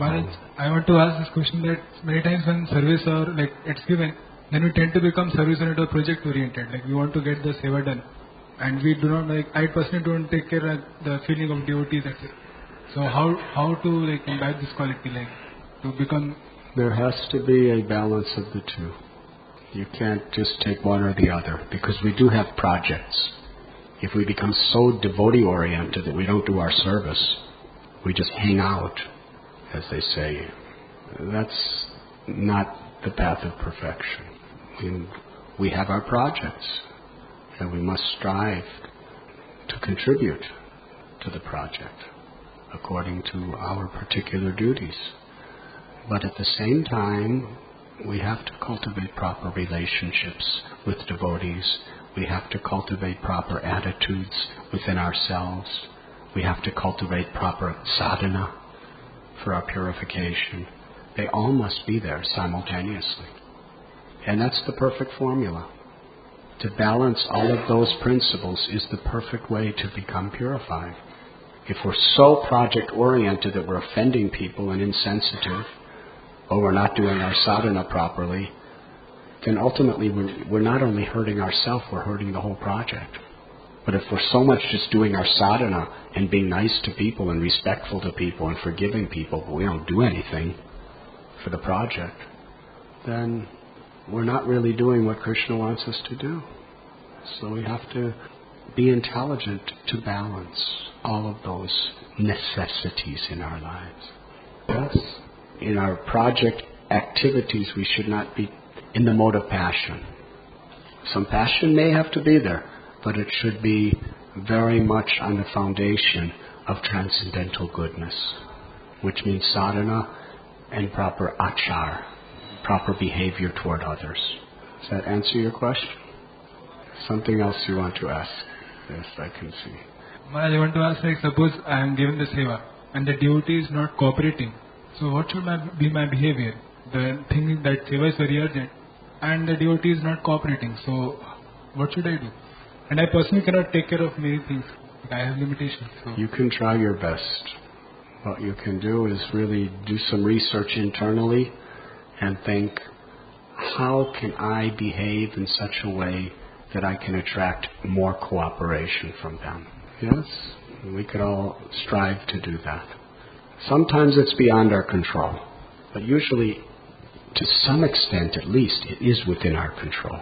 Maharaj, I want to ask this question that many times when service or like it's given, then we tend to become service oriented or project oriented. Like we want to get the seva done, and we do not like. I personally don't take care of the feeling of devotees. Etc. So how how to like imbibe this quality, like to become There has to be a balance of the two. You can't just take one or the other because we do have projects. If we become so devotee oriented that we don't do our service, we just hang out, as they say. That's not the path of perfection. We, we have our projects and we must strive to contribute to the project according to our particular duties. But at the same time, we have to cultivate proper relationships with devotees. We have to cultivate proper attitudes within ourselves. We have to cultivate proper sadhana for our purification. They all must be there simultaneously. And that's the perfect formula. To balance all of those principles is the perfect way to become purified. If we're so project oriented that we're offending people and insensitive, or we're not doing our sadhana properly, then ultimately we're, we're not only hurting ourselves, we're hurting the whole project. But if we're so much just doing our sadhana and being nice to people and respectful to people and forgiving people, but we don't do anything for the project, then we're not really doing what Krishna wants us to do. So we have to be intelligent to balance all of those necessities in our lives. Yes. In our project activities, we should not be in the mode of passion. Some passion may have to be there, but it should be very much on the foundation of transcendental goodness, which means sadhana and proper achar, proper behavior toward others. Does that answer your question? Something else you want to ask? Yes, I can see. Maharaj, I want to ask like suppose I am given the seva and the devotee is not cooperating. So what should my, be my behavior? The thing that seva is very urgent and the devotee is not cooperating. So what should I do? And I personally cannot take care of many things. I have limitations. So You can try your best. What you can do is really do some research internally and think, how can I behave in such a way that I can attract more cooperation from them? Yes, we could all strive to do that. Sometimes it's beyond our control, but usually, to some extent at least, it is within our control.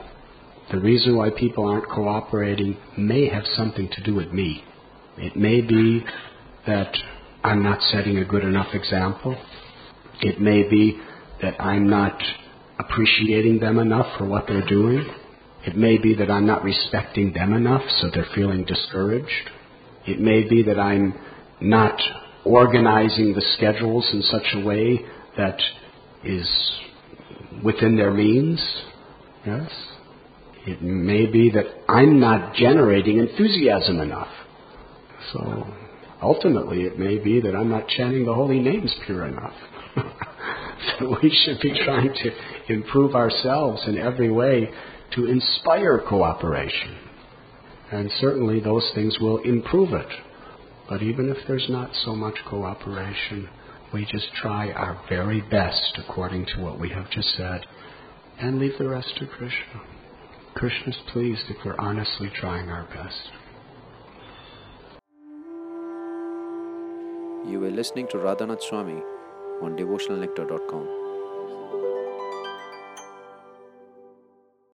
The reason why people aren't cooperating may have something to do with me. It may be that I'm not setting a good enough example. It may be that I'm not appreciating them enough for what they're doing. It may be that I'm not respecting them enough, so they're feeling discouraged. It may be that I'm not organizing the schedules in such a way that is within their means. Yes? It may be that I'm not generating enthusiasm enough. So ultimately, it may be that I'm not chanting the holy names pure enough. so we should be trying to improve ourselves in every way to inspire cooperation. And certainly those things will improve it. But even if there's not so much cooperation, we just try our very best according to what we have just said and leave the rest to Krishna. Krishna's pleased if we're honestly trying our best. You were listening to Radhanath Swami on devotionalnectar.com.